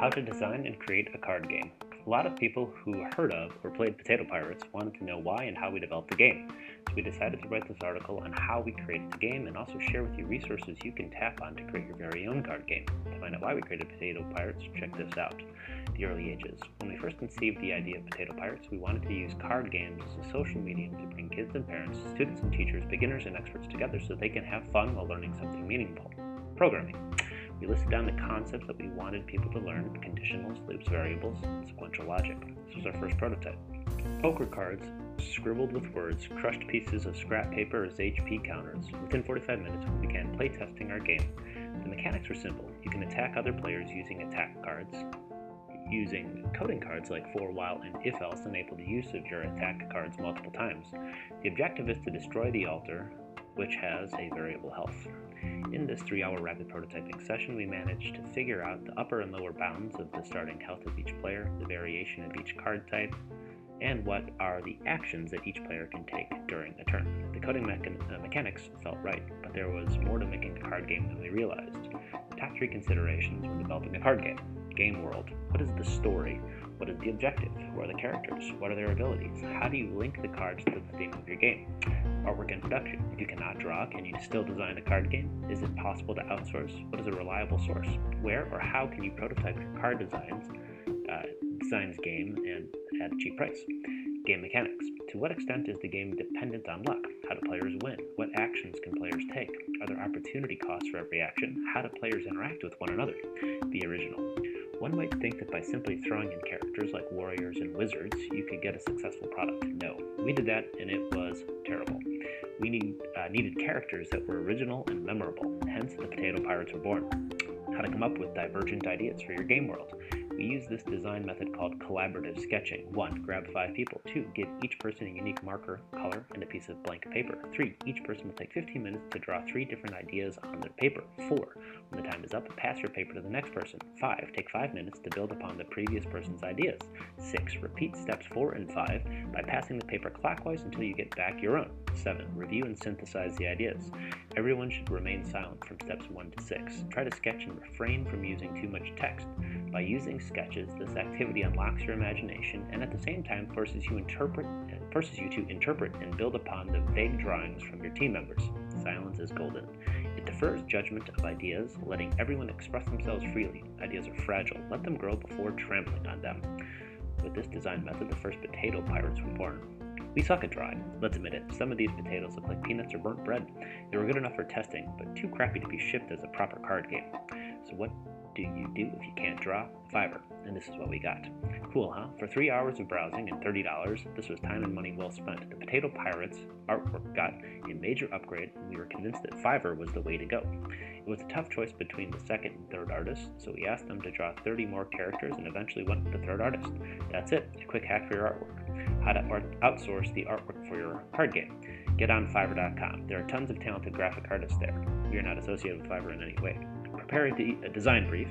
How to design and create a card game. A lot of people who heard of or played Potato Pirates wanted to know why and how we developed the game. So we decided to write this article on how we created the game and also share with you resources you can tap on to create your very own card game. To find out why we created Potato Pirates, check this out. The early ages. When we first conceived the idea of Potato Pirates, we wanted to use card games as a social medium to bring kids and parents, students and teachers, beginners and experts together so they can have fun while learning something meaningful. Programming. We listed down the concepts that we wanted people to learn conditionals, loops, variables, sequential logic. This was our first prototype. Poker cards, scribbled with words, crushed pieces of scrap paper as HP counters. Within 45 minutes, we began playtesting our game. The mechanics were simple. You can attack other players using attack cards, using coding cards like for, while, and if else enable the use of your attack cards multiple times. The objective is to destroy the altar, which has a variable health. In this three hour rapid prototyping session, we managed to figure out the upper and lower bounds of the starting health of each player, the variation of each card type, and what are the actions that each player can take during a turn. The coding mechan- uh, mechanics felt right, but there was more to making a card game than we realized. The top three considerations when developing a card game game world. What is the story? What is the objective? Who are the characters? What are their abilities? How do you link the cards to the theme of your game? Artwork and production. If you cannot draw, can you still design a card game? Is it possible to outsource? What is a reliable source? Where or how can you prototype your card designs, uh, designs game, and at a cheap price? Game mechanics. To what extent is the game dependent on luck? How do players win? What actions can players take? Are there opportunity costs for every action? How do players interact with one another? The original. One might think that by simply throwing in characters like warriors and wizards, you could get a successful product. No, we did that and it was terrible. We need, uh, needed characters that were original and memorable, hence the Potato Pirates were born. How to come up with divergent ideas for your game world. We use this design method called collaborative sketching. 1. Grab 5 people. 2. Give each person a unique marker, color, and a piece of blank paper. 3. Each person will take 15 minutes to draw 3 different ideas on their paper. 4. When the time is up, pass your paper to the next person. 5. Take 5 minutes to build upon the previous person's ideas. 6. Repeat steps 4 and 5 by passing the paper clockwise until you get back your own. 7. Review and synthesize the ideas. Everyone should remain silent from steps 1 to 6. Try to sketch and refrain from using too much text. By using sketches, this activity unlocks your imagination and at the same time forces you interpret forces you to interpret and build upon the vague drawings from your team members. Silence is golden. It defers judgment of ideas, letting everyone express themselves freely. Ideas are fragile. Let them grow before trampling on them. With this design method, the first potato pirates were born. We suck at drawing. Let's admit it. Some of these potatoes look like peanuts or burnt bread. They were good enough for testing, but too crappy to be shipped as a proper card game. So what do you do if you can't draw? Fiverr. And this is what we got. Cool, huh? For three hours of browsing and $30, this was time and money well spent. The Potato Pirates artwork got a major upgrade, and we were convinced that Fiverr was the way to go. It was a tough choice between the second and third artist, so we asked them to draw 30 more characters and eventually went with the third artist. That's it, a quick hack for your artwork. How to outsource the artwork for your card game. Get on Fiverr.com. There are tons of talented graphic artists there. We are not associated with Fiverr in any way. Prepare a design brief.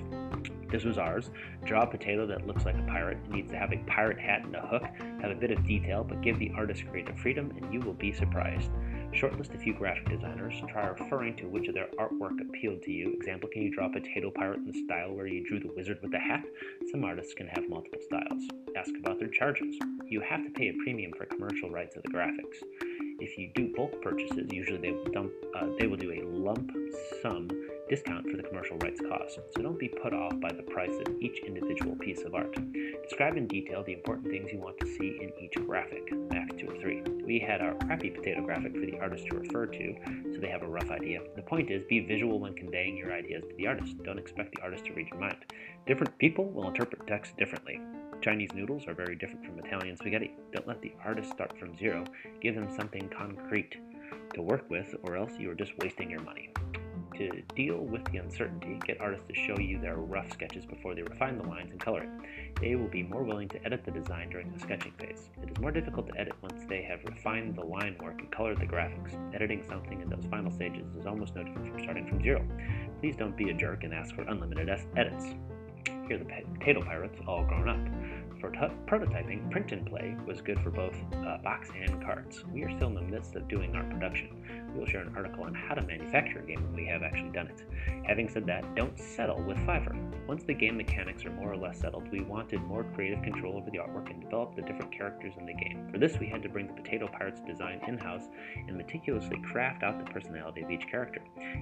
This was ours. Draw a potato that looks like a pirate. It needs to have a pirate hat and a hook, have a bit of detail, but give the artist creative freedom, and you will be surprised. Shortlist a few graphic designers. Try referring to which of their artwork appealed to you. Example, can you draw a potato pirate in the style where you drew the wizard with the hat? Some artists can have multiple styles. Ask about their charges. You have to pay a premium for commercial rights of the graphics. If you do bulk purchases, usually they will, dump, uh, they will do a lump sum discount for the commercial rights cost, so don't be put off by the price of each individual piece of art. Describe in detail the important things you want to see in each graphic, max 2 of 3. We had our crappy potato graphic for the artist to refer to, so they have a rough idea. The point is, be visual when conveying your ideas to the artist. Don't expect the artist to read your mind. Different people will interpret text differently. Chinese noodles are very different from Italian spaghetti. Don't let the artist start from zero. Give them something concrete to work with, or else you are just wasting your money. To deal with the uncertainty, get artists to show you their rough sketches before they refine the lines and color it. They will be more willing to edit the design during the sketching phase. It is more difficult to edit once they have refined the line work and colored the graphics. Editing something in those final stages is almost no different from starting from zero. Please don't be a jerk and ask for unlimited edits. Here are the Potato Pirates, all grown up. For t- prototyping, print and play was good for both uh, box and cards. We are still in the midst of doing our production. We'll share an article on how to manufacture a game when we have actually done it. Having said that, don't settle with Fiverr. Once the game mechanics are more or less settled, we wanted more creative control over the artwork and develop the different characters in the game. For this, we had to bring the Potato Pirates design in house and meticulously craft out the personality of each character.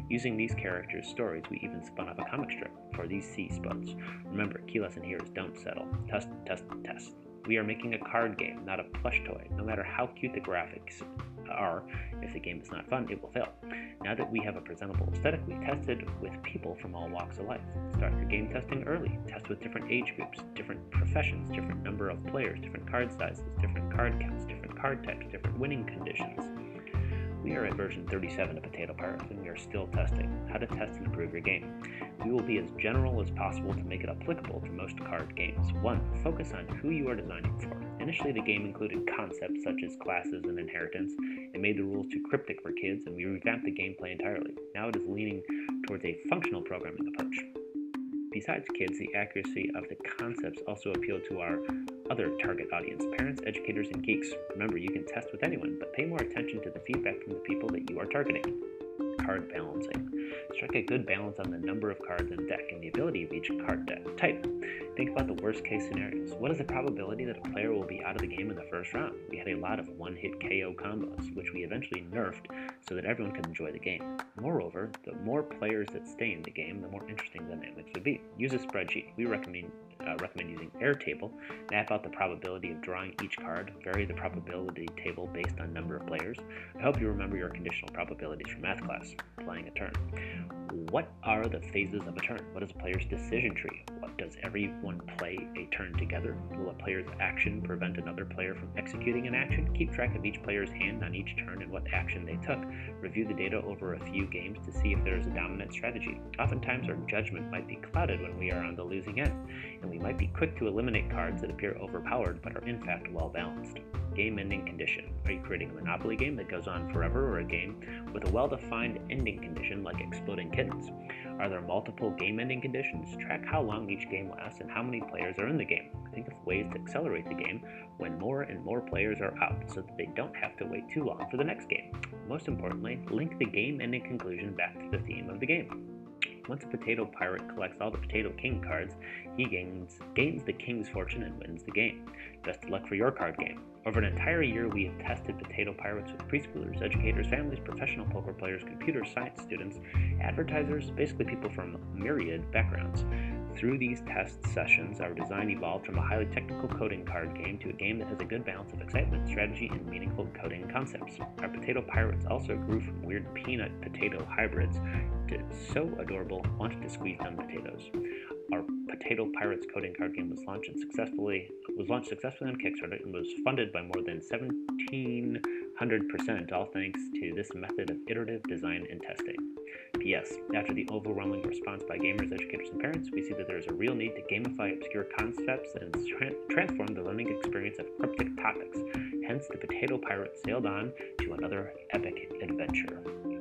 Using these characters' stories, we even spun up a comic strip for these C spots. Remember, key lesson here is don't settle. Test, test, test. We are making a card game, not a plush toy. No matter how cute the graphics are, if the game is not fun, it will fail. Now that we have a presentable aesthetic, we tested with people from all walks of life. Start your game testing early. Test with different age groups, different professions, different number of players, different card sizes, different card counts, different card types, different winning conditions. We are at version 37 of Potato Pirates, and we are still testing how to test and improve your game. We will be as general as possible to make it applicable to most card games. 1. Focus on who you are designing for. Initially, the game included concepts such as classes and inheritance. It made the rules too cryptic for kids, and we revamped the gameplay entirely. Now it is leaning towards a functional programming approach. Besides kids, the accuracy of the concepts also appealed to our other target audience parents, educators, and geeks. Remember, you can test with anyone, but pay more attention to the feedback from the people that you are targeting. Card balancing. Strike a good balance on the number of cards in the deck and the ability of each card type. Think about the worst case scenarios. What is the probability that a player will be out of the game in the first round? We had a lot of one hit KO combos, which we eventually nerfed so that everyone could enjoy the game. Moreover, the more players that stay in the game, the more interesting the dynamics would be. Use a spreadsheet. We recommend uh, recommend using Airtable. Map out the probability of drawing each card. Vary the probability table based on number of players. I hope you remember your conditional probabilities from math class. Playing a turn. What are the phases of a turn? What is a player's decision tree? What does everyone play a turn together? Will a player's action prevent another player from executing an action? Keep track of each player's hand on each turn and what action they took. Review the data over a few games to see if there is a dominant strategy. Oftentimes, our judgment might be clouded when we are on the losing end, and we might be quick to eliminate cards that appear overpowered but are in fact well balanced. Game ending condition. Are you creating a Monopoly game that goes on forever or a game with a well defined ending condition like exploding kittens? Are there multiple game ending conditions? Track how long each game lasts and how many players are in the game. Think of ways to accelerate the game when more and more players are out so that they don't have to wait too long for the next game. Most importantly, link the game ending conclusion back to the theme of the game. Once a potato pirate collects all the Potato King cards, he gains, gains the King's fortune and wins the game. Best of luck for your card game. Over an entire year, we have tested Potato Pirates with preschoolers, educators, families, professional poker players, computer science students, advertisers, basically people from myriad backgrounds. Through these test sessions, our design evolved from a highly technical coding card game to a game that has a good balance of excitement, strategy, and meaningful coding concepts. Our Potato Pirates also grew from weird peanut potato hybrids to so adorable, wanted to squeeze them potatoes. Our Potato Pirates coding card game was launched successfully was launched successfully on Kickstarter and was funded by more than 1700%, all thanks to this method of iterative design and testing. P.S. After the overwhelming response by gamers, educators, and parents, we see that there is a real need to gamify obscure concepts and tra- transform the learning experience of cryptic topics. Hence, the Potato Pirate sailed on to another epic adventure.